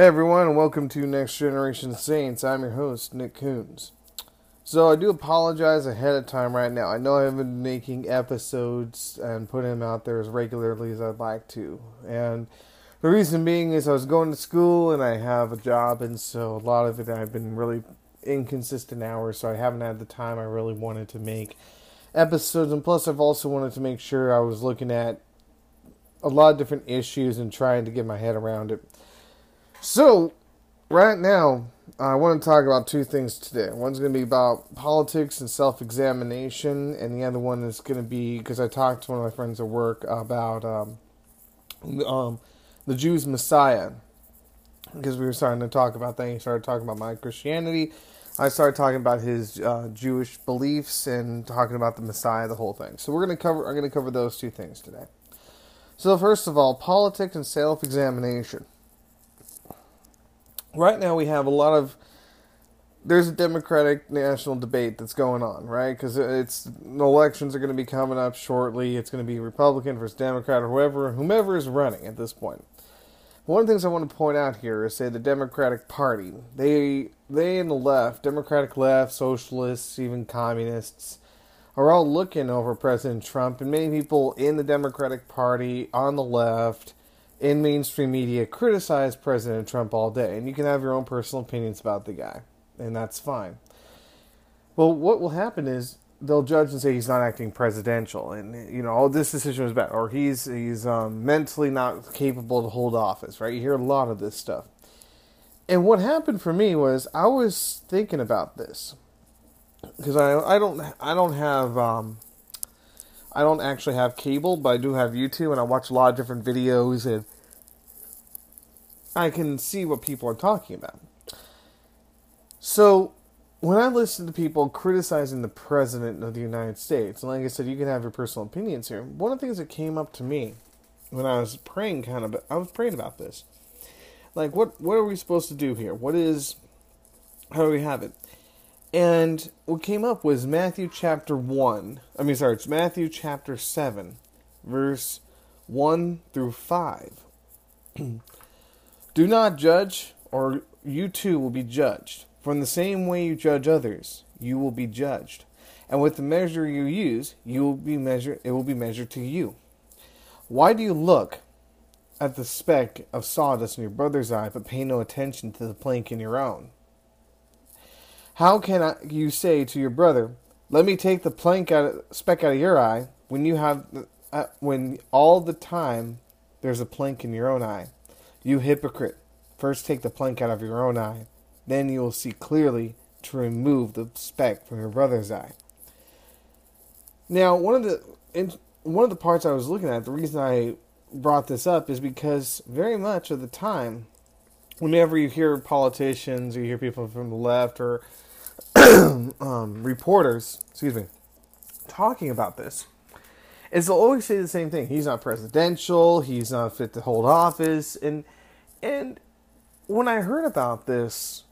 Hey everyone, and welcome to Next Generation Saints. I'm your host, Nick Kunze. So I do apologize ahead of time right now. I know I haven't been making episodes and putting them out there as regularly as I'd like to. And the reason being is I was going to school and I have a job, and so a lot of it I've been really inconsistent hours, so I haven't had the time I really wanted to make episodes. And plus, I've also wanted to make sure I was looking at a lot of different issues and trying to get my head around it. So, right now, I want to talk about two things today. One's going to be about politics and self examination, and the other one is going to be because I talked to one of my friends at work about um, um, the Jews' Messiah. Because we were starting to talk about that. He started talking about my Christianity. I started talking about his uh, Jewish beliefs and talking about the Messiah, the whole thing. So we're going to cover. I'm going to cover those two things today. So first of all, politics and self-examination right now we have a lot of there's a democratic national debate that's going on right? Because it's the elections are going to be coming up shortly. It's going to be republican versus democrat or whoever whomever is running at this point. one of the things i want to point out here is say the democratic party. They they and the left democratic left socialists even communists are all looking over president trump and many people in the democratic party on the left in mainstream media criticize President Trump all day, and you can have your own personal opinions about the guy, and that's fine. Well, what will happen is they'll judge and say he's not acting presidential, and you know, all this decision was bad, or he's he's um, mentally not capable to hold office. Right? You hear a lot of this stuff. And what happened for me was I was thinking about this because I I don't I don't have um, I don't actually have cable, but I do have YouTube, and I watch a lot of different videos, and I can see what people are talking about. So, when I listen to people criticizing the President of the United States, and like I said, you can have your personal opinions here, one of the things that came up to me when I was praying, kind of, I was praying about this. Like, what, what are we supposed to do here? What is, how do we have it? And what came up was Matthew chapter 1. I mean, sorry, it's Matthew chapter 7, verse 1 through 5. Do not judge, or you too will be judged. For in the same way you judge others, you will be judged. And with the measure you use, you will be measured it will be measured to you. Why do you look at the speck of sawdust in your brother's eye, but pay no attention to the plank in your own? How can I, you say to your brother, "Let me take the plank out, speck out of your eye," when you have, uh, when all the time there's a plank in your own eye? You hypocrite! First take the plank out of your own eye, then you will see clearly to remove the speck from your brother's eye. Now, one of the in, one of the parts I was looking at, the reason I brought this up is because very much of the time, whenever you hear politicians, or you hear people from the left or um, reporters, excuse me, talking about this, is they'll always say the same thing. He's not presidential. He's not fit to hold office. And and when I heard about this,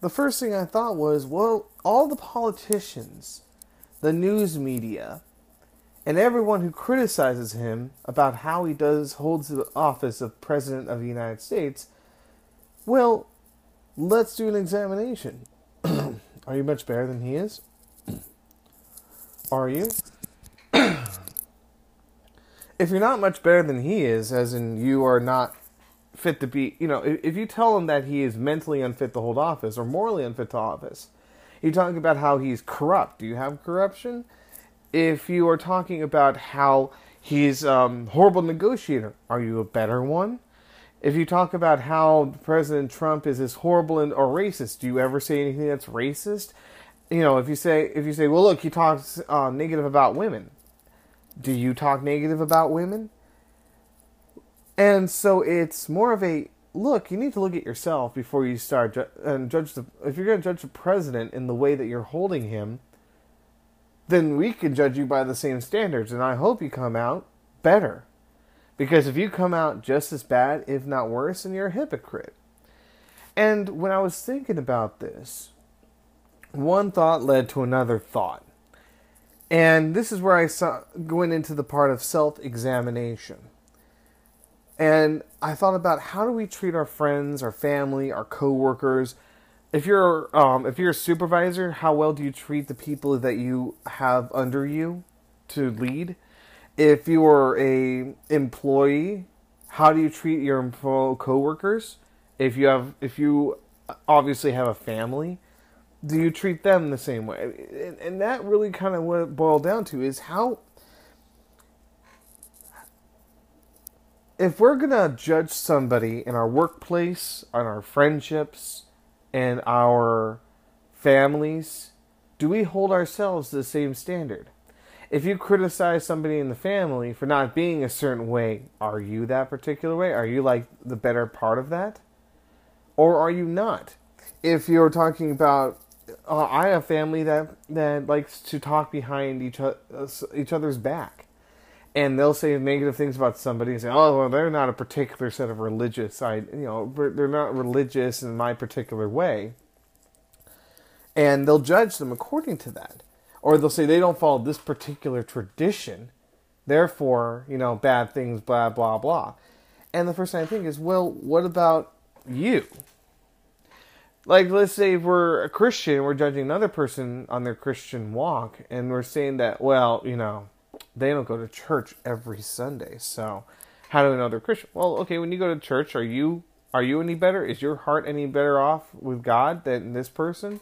the first thing I thought was, well, all the politicians, the news media, and everyone who criticizes him about how he does holds the office of president of the United States, well, let's do an examination. Are you much better than he is? Are you? if you're not much better than he is, as in you are not fit to be, you know, if, if you tell him that he is mentally unfit to hold office or morally unfit to office, you're talking about how he's corrupt. Do you have corruption? If you are talking about how he's um, horrible negotiator, are you a better one? If you talk about how President Trump is this horrible and or racist, do you ever say anything that's racist? You know, if you say if you say, well, look, he talks uh, negative about women. Do you talk negative about women? And so it's more of a look. You need to look at yourself before you start ju- and judge the. If you're going to judge the president in the way that you're holding him, then we can judge you by the same standards. And I hope you come out better because if you come out just as bad, if not worse, then you're a hypocrite. And when I was thinking about this, one thought led to another thought. And this is where I saw, going into the part of self examination. And I thought about how do we treat our friends, our family, our coworkers. If you're um, if you're a supervisor, how well do you treat the people that you have under you to lead? If you are a employee, how do you treat your coworkers? If you have if you obviously have a family, do you treat them the same way? And, and that really kind of what it boiled down to is how if we're to judge somebody in our workplace, on our friendships, and our families, do we hold ourselves to the same standard? If you criticize somebody in the family for not being a certain way, are you that particular way? Are you like the better part of that? Or are you not? If you're talking about, uh, I have family that, that likes to talk behind each, uh, each other's back and they'll say negative things about somebody and say, "Oh, well, they're not a particular set of religious. You know, they're not religious in my particular way," and they'll judge them according to that, or they'll say they don't follow this particular tradition, therefore, you know, bad things, blah blah blah. And the first thing I think is, well, what about you? Like, let's say we're a Christian, we're judging another person on their Christian walk, and we're saying that, well, you know they don't go to church every Sunday. So how do we know they're Christian? Well, okay, when you go to church, are you are you any better? Is your heart any better off with God than this person?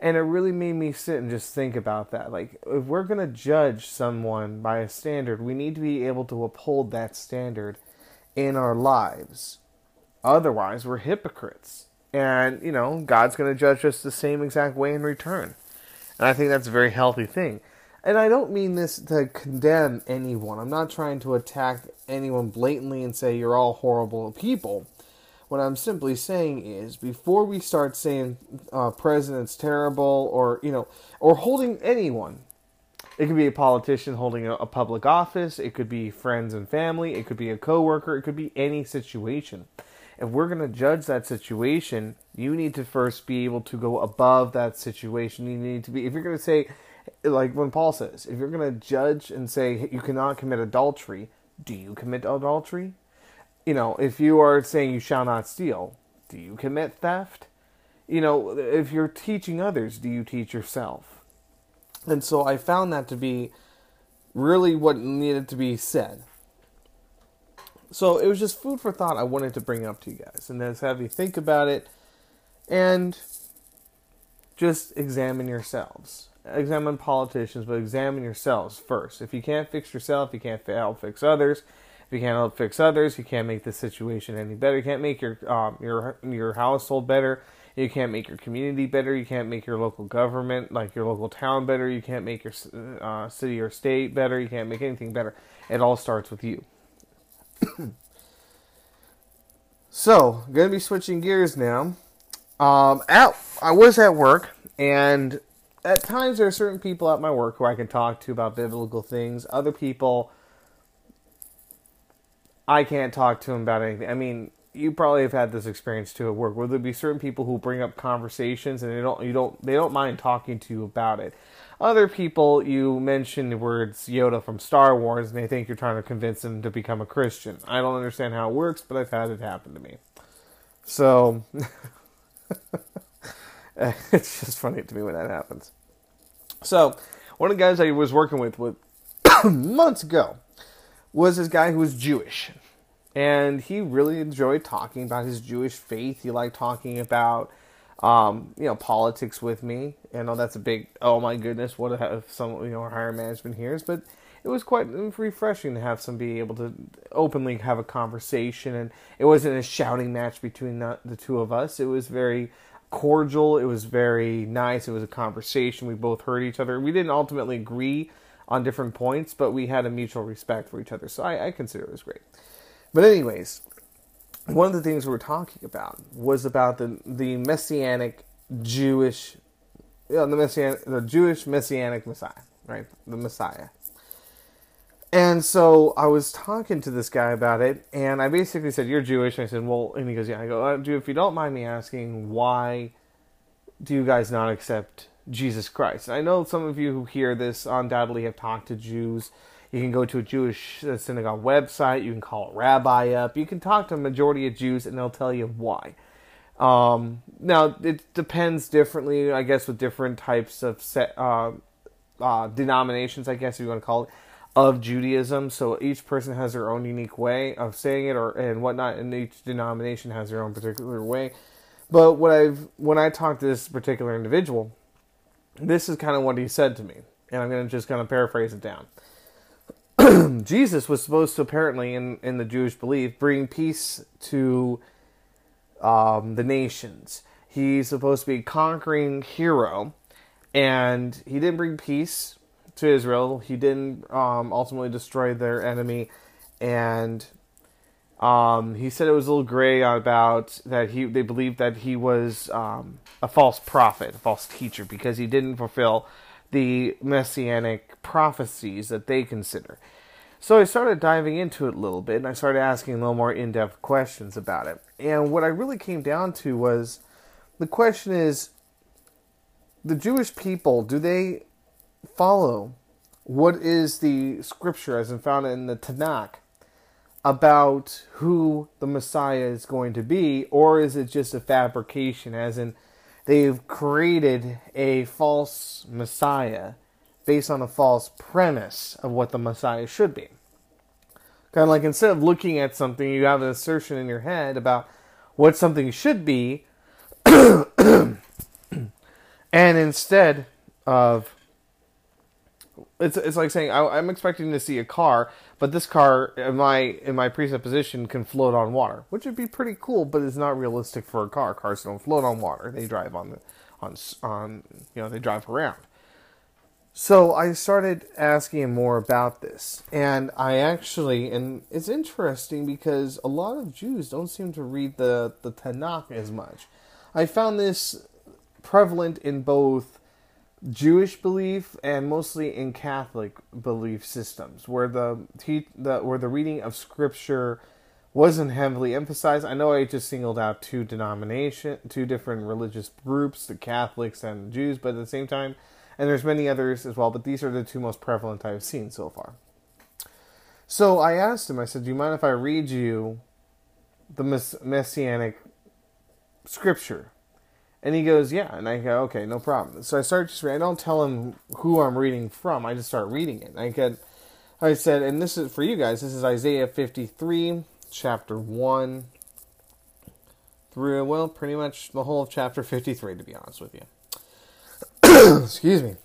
And it really made me sit and just think about that. Like, if we're going to judge someone by a standard, we need to be able to uphold that standard in our lives. Otherwise, we're hypocrites. And, you know, God's going to judge us the same exact way in return. And I think that's a very healthy thing and I don't mean this to condemn anyone. I'm not trying to attack anyone blatantly and say you're all horrible people. What I'm simply saying is, before we start saying uh, president's terrible, or you know, or holding anyone, it could be a politician holding a, a public office. It could be friends and family. It could be a coworker. It could be any situation. If we're going to judge that situation, you need to first be able to go above that situation. You need to be, if you're going to say, like when Paul says, if you're going to judge and say you cannot commit adultery, do you commit adultery? You know, if you are saying you shall not steal, do you commit theft? You know, if you're teaching others, do you teach yourself? And so I found that to be really what needed to be said. So it was just food for thought I wanted to bring up to you guys and just have you think about it and just examine yourselves examine politicians, but examine yourselves first. If you can't fix yourself, you can't help fix others. You can't help fix others, you can't make the situation any better. You can't make your um, your your household better. You can't make your community better. You can't make your local government, like your local town, better. You can't make your uh, city or state better. You can't make anything better. It all starts with you. so, gonna be switching gears now. Um, at I was at work and at times there are certain people at my work who I can talk to about biblical things. Other people I can't talk to them about anything. I mean, you probably have had this experience too at work, where there be certain people who bring up conversations and they don't you don't they don't mind talking to you about it. Other people you mention the words Yoda from Star Wars and they think you're trying to convince them to become a Christian. I don't understand how it works, but I've had it happen to me. So it's just funny to me when that happens. So, one of the guys I was working with, with months ago was this guy who was Jewish. And he really enjoyed talking about his Jewish faith. He liked talking about, um, you know, politics with me. And know that's a big, oh my goodness, what if some, you know, higher management hears. But it was quite refreshing to have some be able to openly have a conversation. And it wasn't a shouting match between the, the two of us. It was very cordial. It was very nice. It was a conversation. We both heard each other. We didn't ultimately agree on different points, but we had a mutual respect for each other. So I, I consider it was great. But anyways, one of the things we were talking about was about the the messianic Jewish, you know, the messianic, the Jewish messianic Messiah, right? The Messiah. And so I was talking to this guy about it, and I basically said, "You're Jewish." And I said, "Well," and he goes, "Yeah." I go, uh, "Dude, if you don't mind me asking, why do you guys not accept Jesus Christ?" I know some of you who hear this undoubtedly have talked to Jews. You can go to a Jewish uh, synagogue website. You can call a rabbi up. You can talk to a majority of Jews, and they'll tell you why. Um, now it depends differently, I guess, with different types of set, uh, uh, denominations, I guess you want to call it, of Judaism. So each person has their own unique way of saying it, or and whatnot, and each denomination has their own particular way. But what I've when I talked to this particular individual, this is kind of what he said to me, and I'm going to just kind of paraphrase it down. Jesus was supposed to apparently, in in the Jewish belief, bring peace to um, the nations. He's supposed to be a conquering hero, and he didn't bring peace to Israel. He didn't um, ultimately destroy their enemy, and um, he said it was a little gray about that he they believed that he was um, a false prophet, a false teacher, because he didn't fulfill the messianic prophecies that they consider. So I started diving into it a little bit and I started asking a little more in depth questions about it. And what I really came down to was the question is the Jewish people, do they follow what is the scripture as found in the Tanakh about who the Messiah is going to be, or is it just a fabrication, as in they've created a false Messiah based on a false premise of what the Messiah should be? Kind of like instead of looking at something, you have an assertion in your head about what something should be, and instead of it's it's like saying I, am expecting to see a car, but this car in my in my presupposition can float on water, which would be pretty cool, but it's not realistic for a car. Cars don't float on water; they drive on the on on you know they drive around. So I started asking him more about this, and I actually, and it's interesting because a lot of Jews don't seem to read the the Tanakh as much. I found this prevalent in both Jewish belief and mostly in Catholic belief systems, where the, the where the reading of Scripture wasn't heavily emphasized. I know I just singled out two denomination, two different religious groups, the Catholics and the Jews, but at the same time and there's many others as well, but these are the two most prevalent I've seen so far. So I asked him, I said, Do you mind if I read you the mess- messianic scripture? And he goes, Yeah. And I go, Okay, no problem. So I start just reading. I don't tell him who I'm reading from, I just start reading it. I get, I said, and this is for you guys, this is Isaiah 53, chapter 1 through, well, pretty much the whole of chapter 53, to be honest with you. Excuse me.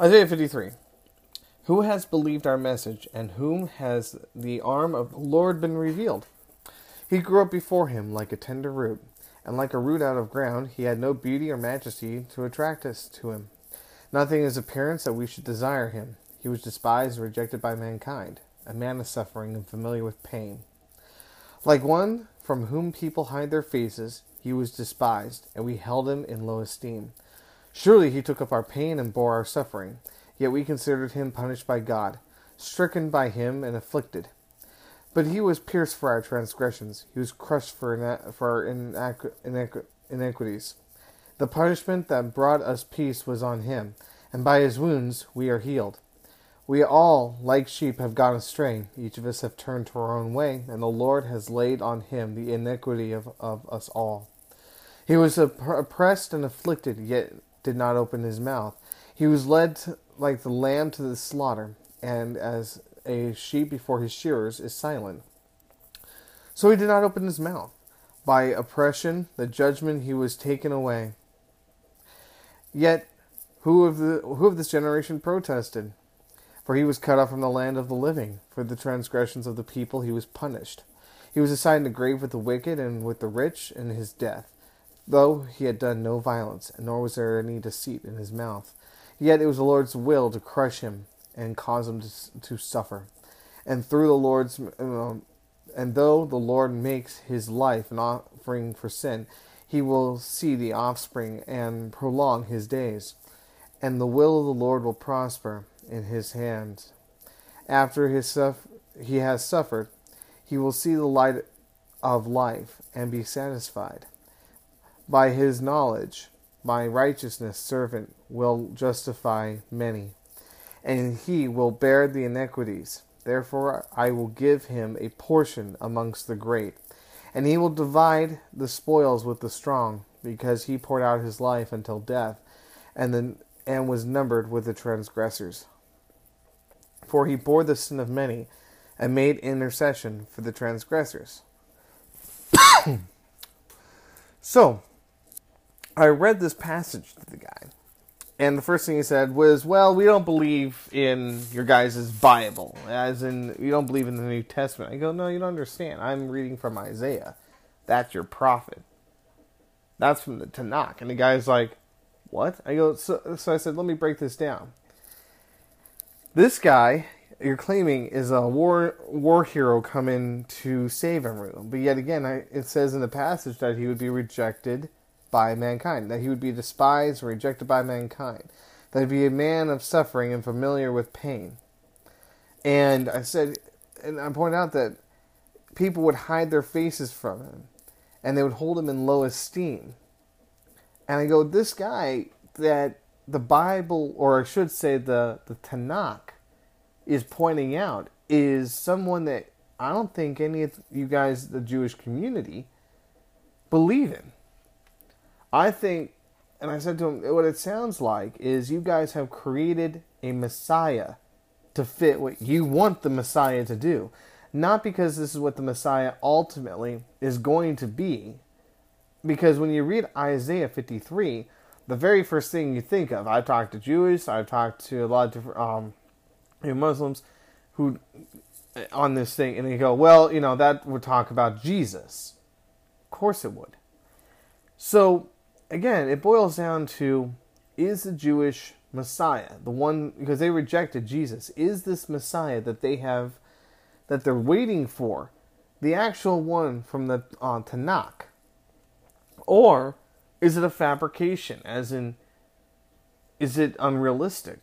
Isaiah 53. Who has believed our message, and whom has the arm of the Lord been revealed? He grew up before him like a tender root, and like a root out of ground, he had no beauty or majesty to attract us to him. Nothing in his appearance that we should desire him. He was despised and rejected by mankind, a man of suffering and familiar with pain. Like one from whom people hide their faces, he was despised, and we held him in low esteem. Surely he took up our pain and bore our suffering, yet we considered him punished by God, stricken by him and afflicted. But he was pierced for our transgressions, he was crushed for, ina- for our inac- inac- iniquities. The punishment that brought us peace was on him, and by his wounds we are healed. We all, like sheep, have gone astray. Each of us have turned to our own way, and the Lord has laid on him the iniquity of, of us all. He was oppressed and afflicted, yet did not open his mouth. He was led to, like the lamb to the slaughter, and as a sheep before his shearers is silent. So he did not open his mouth. By oppression, the judgment, he was taken away. Yet, who of, the, who of this generation protested? For he was cut off from the land of the living. For the transgressions of the people he was punished. He was assigned a grave with the wicked and with the rich in his death, though he had done no violence, nor was there any deceit in his mouth. Yet it was the Lord's will to crush him and cause him to, to suffer. And through the Lord's, um, and though the Lord makes his life an offering for sin, he will see the offspring and prolong his days. And the will of the Lord will prosper in his hands. After his he has suffered, he will see the light of life and be satisfied. By his knowledge, my righteousness servant will justify many, and he will bear the iniquities. Therefore I will give him a portion amongst the great, and he will divide the spoils with the strong, because he poured out his life until death, and then and was numbered with the transgressors. For he bore the sin of many, and made intercession for the transgressors. so, I read this passage to the guy, and the first thing he said was, "Well, we don't believe in your guys' Bible, as in you don't believe in the New Testament." I go, "No, you don't understand. I'm reading from Isaiah. That's your prophet. That's from the Tanakh." And the guy's like, "What?" I go, "So, so I said, let me break this down. This guy you're claiming is a war war hero coming to save everyone, but yet again, I, it says in the passage that he would be rejected." By mankind, that he would be despised and rejected by mankind, that he'd be a man of suffering and familiar with pain. And I said, and I pointed out that people would hide their faces from him and they would hold him in low esteem. And I go, this guy that the Bible, or I should say the, the Tanakh, is pointing out is someone that I don't think any of you guys, the Jewish community, believe in. I think, and I said to him, what it sounds like is you guys have created a Messiah to fit what you want the Messiah to do. Not because this is what the Messiah ultimately is going to be. Because when you read Isaiah 53, the very first thing you think of, I've talked to Jews, I've talked to a lot of different um, Muslims who on this thing, and they go, well, you know, that would talk about Jesus. Of course it would. So again, it boils down to is the Jewish Messiah, the one because they rejected Jesus, is this Messiah that they have that they're waiting for, the actual one from the uh, Tanakh? Or is it a fabrication, as in, is it unrealistic?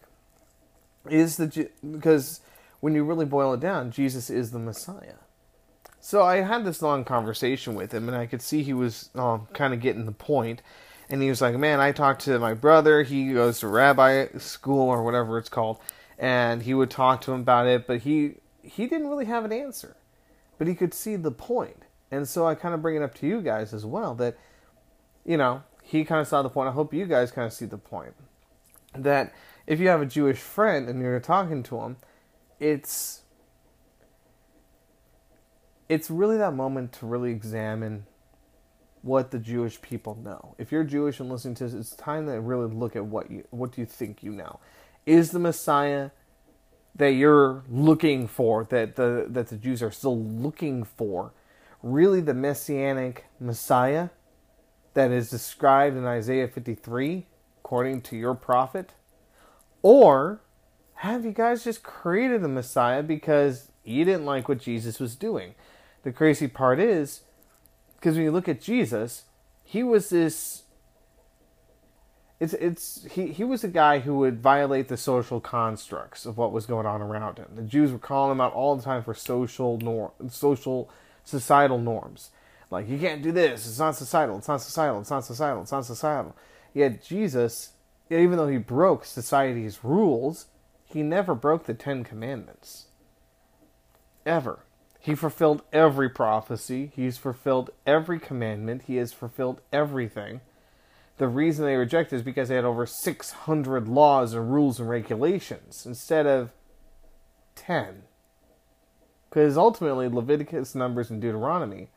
Is the because when you really boil it down, Jesus is the Messiah. So I had this long conversation with him, and I could see he was um, kind of getting the point and he was like, "Man, I talked to my brother. He goes to rabbi school or whatever it's called, and he would talk to him about it, but he he didn't really have an answer, but he could see the point. And so I kind of bring it up to you guys as well that, you know, he kind of saw the point. I hope you guys kind of see the point that if you have a Jewish friend and you're talking to him, it's it's really that moment to really examine what the Jewish people know. If you're Jewish and listening to this, it's time to really look at what you what do you think you know. Is the Messiah that you're looking for, that the that the Jews are still looking for, really the messianic Messiah that is described in Isaiah 53 according to your prophet? Or have you guys just created a Messiah because you didn't like what Jesus was doing? The crazy part is because when you look at Jesus, he was this. It's it's he he was a guy who would violate the social constructs of what was going on around him. The Jews were calling him out all the time for social norm, social societal norms. Like you can't do this. It's not societal. It's not societal. It's not societal. It's not societal. Yet Jesus, even though he broke society's rules, he never broke the Ten Commandments. Ever. He fulfilled every prophecy. He's fulfilled every commandment. He has fulfilled everything. The reason they rejected is because they had over 600 laws and rules and regulations instead of 10. Because ultimately, Leviticus, Numbers, and Deuteronomy,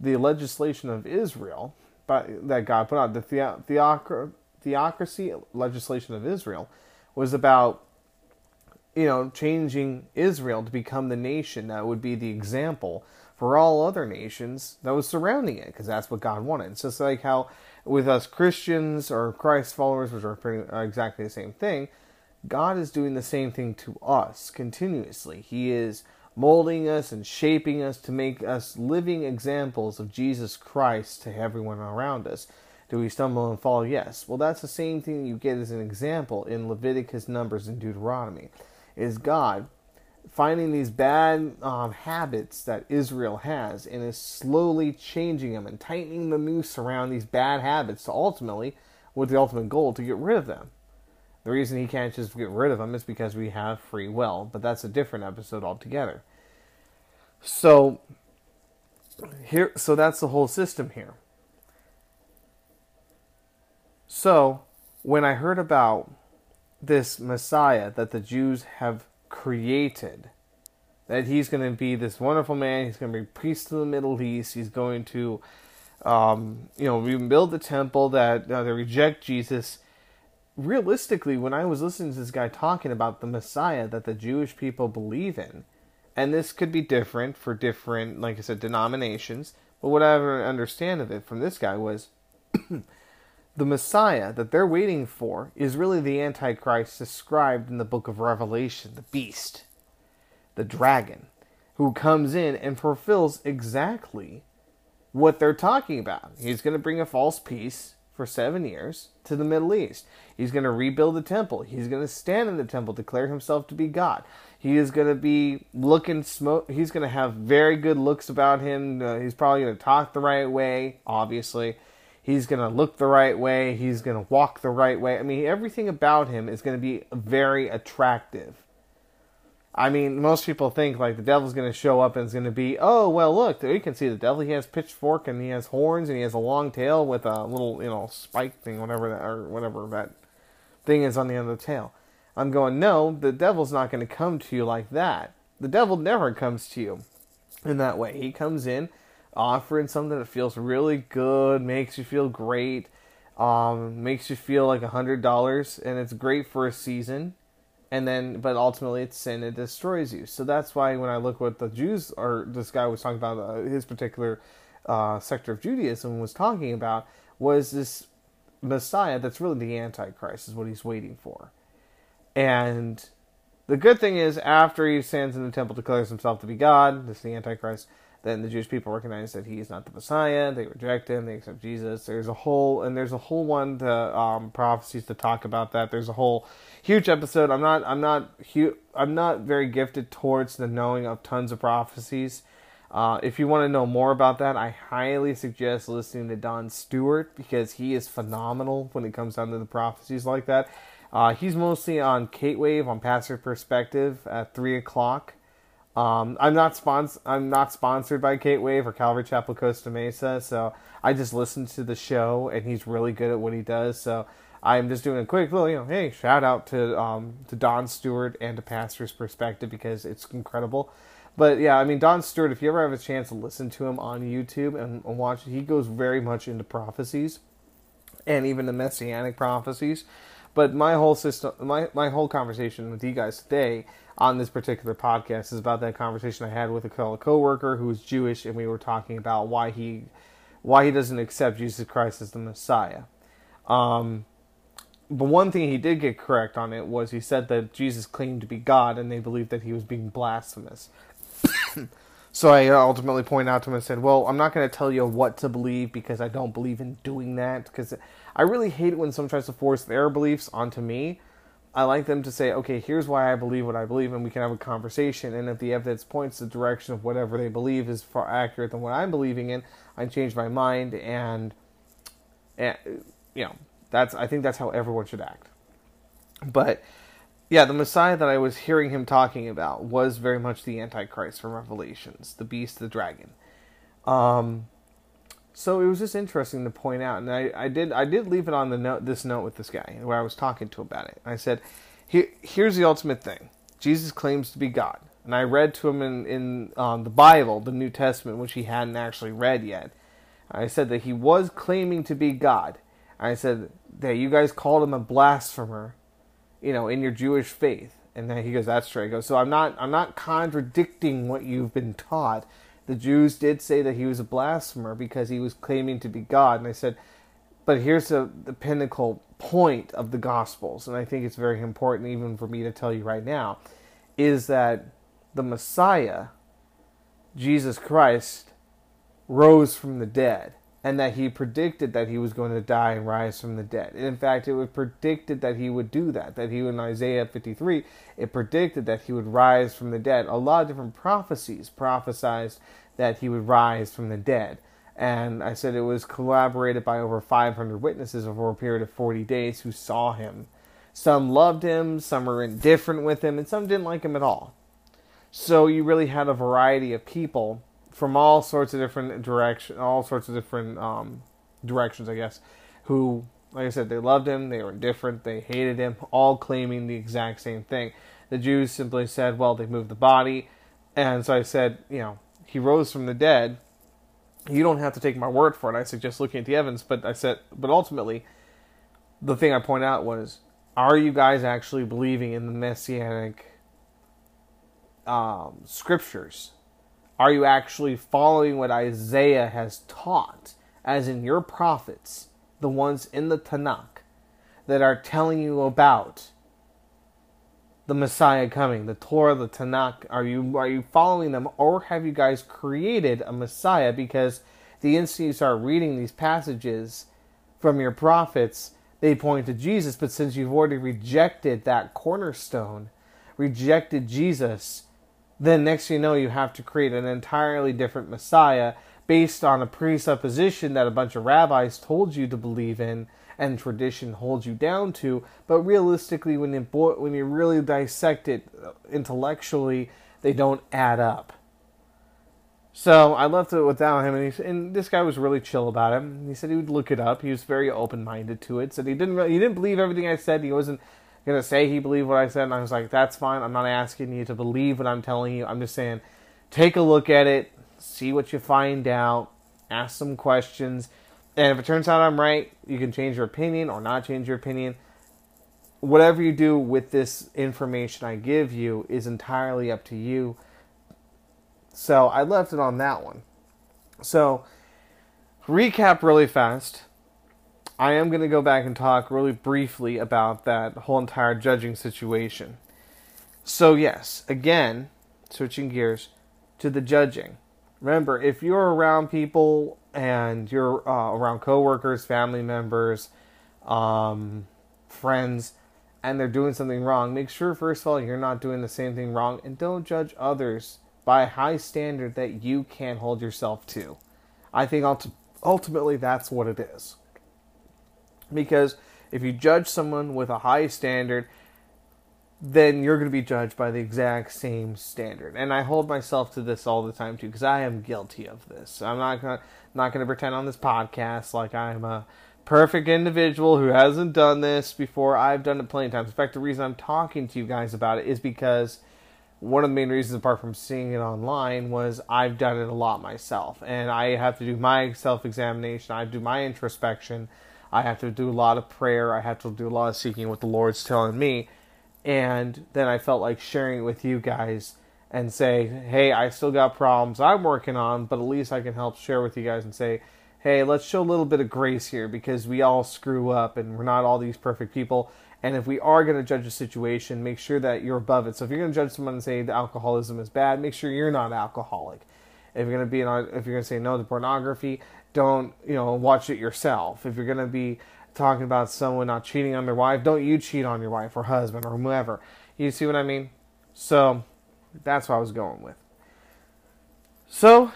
the legislation of Israel by, that God put out, the theoc- theocracy legislation of Israel, was about you know, changing Israel to become the nation that would be the example for all other nations that was surrounding it, because that's what God wanted. It's just like how with us Christians or Christ followers, which are pretty, exactly the same thing, God is doing the same thing to us continuously. He is molding us and shaping us to make us living examples of Jesus Christ to everyone around us. Do we stumble and fall? Yes. Well, that's the same thing you get as an example in Leviticus, Numbers, and Deuteronomy is God finding these bad um, habits that Israel has and is slowly changing them and tightening the noose around these bad habits to ultimately, with the ultimate goal, to get rid of them. The reason he can't just get rid of them is because we have free will, but that's a different episode altogether. So here so that's the whole system here. So, when I heard about this Messiah that the Jews have created, that he's going to be this wonderful man, he's going to be priest of the Middle East, he's going to, um, you know, rebuild the temple, that uh, they reject Jesus. Realistically, when I was listening to this guy talking about the Messiah that the Jewish people believe in, and this could be different for different, like I said, denominations, but what I understand of it from this guy was the Messiah that they're waiting for is really the Antichrist described in the book of Revelation, the beast, the dragon, who comes in and fulfills exactly what they're talking about. He's going to bring a false peace for seven years to the Middle East. He's going to rebuild the temple. He's going to stand in the temple, declare himself to be God. He is going to be looking smoke. He's going to have very good looks about him. Uh, he's probably going to talk the right way, obviously. He's going to look the right way. He's going to walk the right way. I mean, everything about him is going to be very attractive. I mean, most people think like the devil's going to show up and it's going to be, oh, well, look, you can see the devil. He has pitchfork and he has horns and he has a long tail with a little, you know, spike thing, whatever that, or whatever that thing is on the end of the tail. I'm going, no, the devil's not going to come to you like that. The devil never comes to you in that way. He comes in offering something that feels really good, makes you feel great, um, makes you feel like a hundred dollars, and it's great for a season. And then, but ultimately, it's sin. It destroys you. So that's why when I look what the Jews or this guy was talking about, uh, his particular uh, sector of Judaism was talking about was this Messiah that's really the Antichrist, is what he's waiting for. And the good thing is, after he stands in the temple, declares himself to be God, this is the Antichrist, then the Jewish people recognize that he is not the Messiah. They reject him. They accept Jesus. There's a whole and there's a whole one to um, prophecies to talk about that. There's a whole huge episode. I'm not I'm not hu- I'm not very gifted towards the knowing of tons of prophecies. Uh, if you want to know more about that, I highly suggest listening to Don Stewart because he is phenomenal when it comes down to the prophecies like that. Uh, he's mostly on K-Wave on Pastor Perspective at three o'clock. Um, I'm not spons- I'm not sponsored by K-Wave or Calvary Chapel Costa Mesa, so I just listen to the show, and he's really good at what he does. So I'm just doing a quick little, you know, hey, shout out to um, to Don Stewart and to Pastor's Perspective because it's incredible. But yeah, I mean Don Stewart, if you ever have a chance to listen to him on YouTube and, and watch he goes very much into prophecies and even the messianic prophecies. But my whole system, my my whole conversation with you guys today on this particular podcast is about that conversation I had with a fellow coworker who was Jewish, and we were talking about why he why he doesn't accept Jesus Christ as the Messiah. Um, but one thing he did get correct on it was he said that Jesus claimed to be God, and they believed that he was being blasphemous. so I ultimately pointed out to him and said, "Well, I'm not going to tell you what to believe because I don't believe in doing that. Because I really hate it when someone tries to force their beliefs onto me." I like them to say, okay, here's why I believe what I believe, and we can have a conversation. And if the evidence points the direction of whatever they believe is far accurate than what I'm believing in, I change my mind, and, and you know, that's I think that's how everyone should act. But yeah, the Messiah that I was hearing him talking about was very much the Antichrist from Revelations, the beast, the dragon. Um, so it was just interesting to point out, and I, I did I did leave it on the note this note with this guy where I was talking to about it. I said, Here, here's the ultimate thing: Jesus claims to be God, and I read to him in in um, the Bible, the New Testament, which he hadn't actually read yet. I said that he was claiming to be God. I said that you guys called him a blasphemer, you know, in your Jewish faith. And then he goes, "That's true." I go, "So I'm not I'm not contradicting what you've been taught." The Jews did say that he was a blasphemer because he was claiming to be God. And I said, but here's the, the pinnacle point of the Gospels, and I think it's very important even for me to tell you right now, is that the Messiah, Jesus Christ, rose from the dead and that he predicted that he was going to die and rise from the dead. And in fact, it was predicted that he would do that, that he would, in Isaiah 53, it predicted that he would rise from the dead. A lot of different prophecies prophesied that he would rise from the dead. And I said it was collaborated by over 500 witnesses over a period of 40 days who saw him Some loved him, some were indifferent with him, and some didn't like him at all. So you really had a variety of people from all sorts of different direction, all sorts of different um, directions, I guess, who, like I said, they loved him, they were indifferent, they hated him, all claiming the exact same thing. The Jews simply said, well, they moved the body, and so I said, you know, he rose from the dead. You don't have to take my word for it. I suggest looking at the evidence, but I said, but ultimately, the thing I point out was, are you guys actually believing in the messianic um, scriptures? Are you actually following what Isaiah has taught, as in your prophets, the ones in the Tanakh, that are telling you about the Messiah coming, the Torah, the Tanakh? Are you are you following them, or have you guys created a Messiah? Because the instant you start reading these passages from your prophets, they point to Jesus. But since you've already rejected that cornerstone, rejected Jesus, then next you know you have to create an entirely different Messiah based on a presupposition that a bunch of rabbis told you to believe in and tradition holds you down to. But realistically, when you when you really dissect it intellectually, they don't add up. So I left it without him, and, he, and this guy was really chill about it. He said he would look it up. He was very open minded to it. Said he didn't really, he didn't believe everything I said. He wasn't gonna say he believed what I said. And I was like, that's fine. I'm not asking you to believe what I'm telling you. I'm just saying, take a look at it, see what you find out, ask some questions. And if it turns out I'm right, you can change your opinion or not change your opinion. Whatever you do with this information I give you is entirely up to you. So I left it on that one. So, recap really fast. I am going to go back and talk really briefly about that whole entire judging situation. So, yes, again, switching gears to the judging. Remember, if you're around people and you're uh, around coworkers, family members, um, friends, and they're doing something wrong, make sure first of all you're not doing the same thing wrong, and don't judge others by a high standard that you can't hold yourself to. I think ultimately that's what it is. Because if you judge someone with a high standard, then you're going to be judged by the exact same standard. And I hold myself to this all the time too, because I am guilty of this. I'm not going to not going to pretend on this podcast like I'm a perfect individual who hasn't done this before. I've done it plenty of times. In fact, the reason I'm talking to you guys about it is because one of the main reasons, apart from seeing it online, was I've done it a lot myself, and I have to do my self examination. I do my introspection. I have to do a lot of prayer. I have to do a lot of seeking what the Lord's telling me and then I felt like sharing it with you guys and say, hey, I still got problems I'm working on, but at least I can help share with you guys and say, hey, let's show a little bit of grace here because we all screw up and we're not all these perfect people. And if we are going to judge a situation, make sure that you're above it. So if you're going to judge someone and say the alcoholism is bad, make sure you're not alcoholic. If you're going to be, an, if you're going to say no to pornography, don't you know watch it yourself. If you're going to be talking about someone not cheating on their wife, don't you cheat on your wife or husband or whoever. You see what I mean? So that's what I was going with. So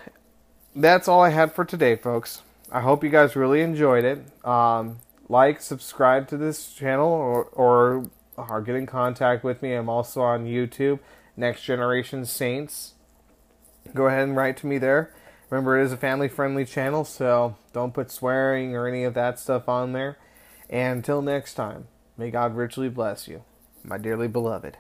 that's all I had for today, folks. I hope you guys really enjoyed it. Um, like, subscribe to this channel, or, or or get in contact with me. I'm also on YouTube, Next Generation Saints. Go ahead and write to me there. Remember, it is a family friendly channel, so don't put swearing or any of that stuff on there. And until next time, may God richly bless you, my dearly beloved.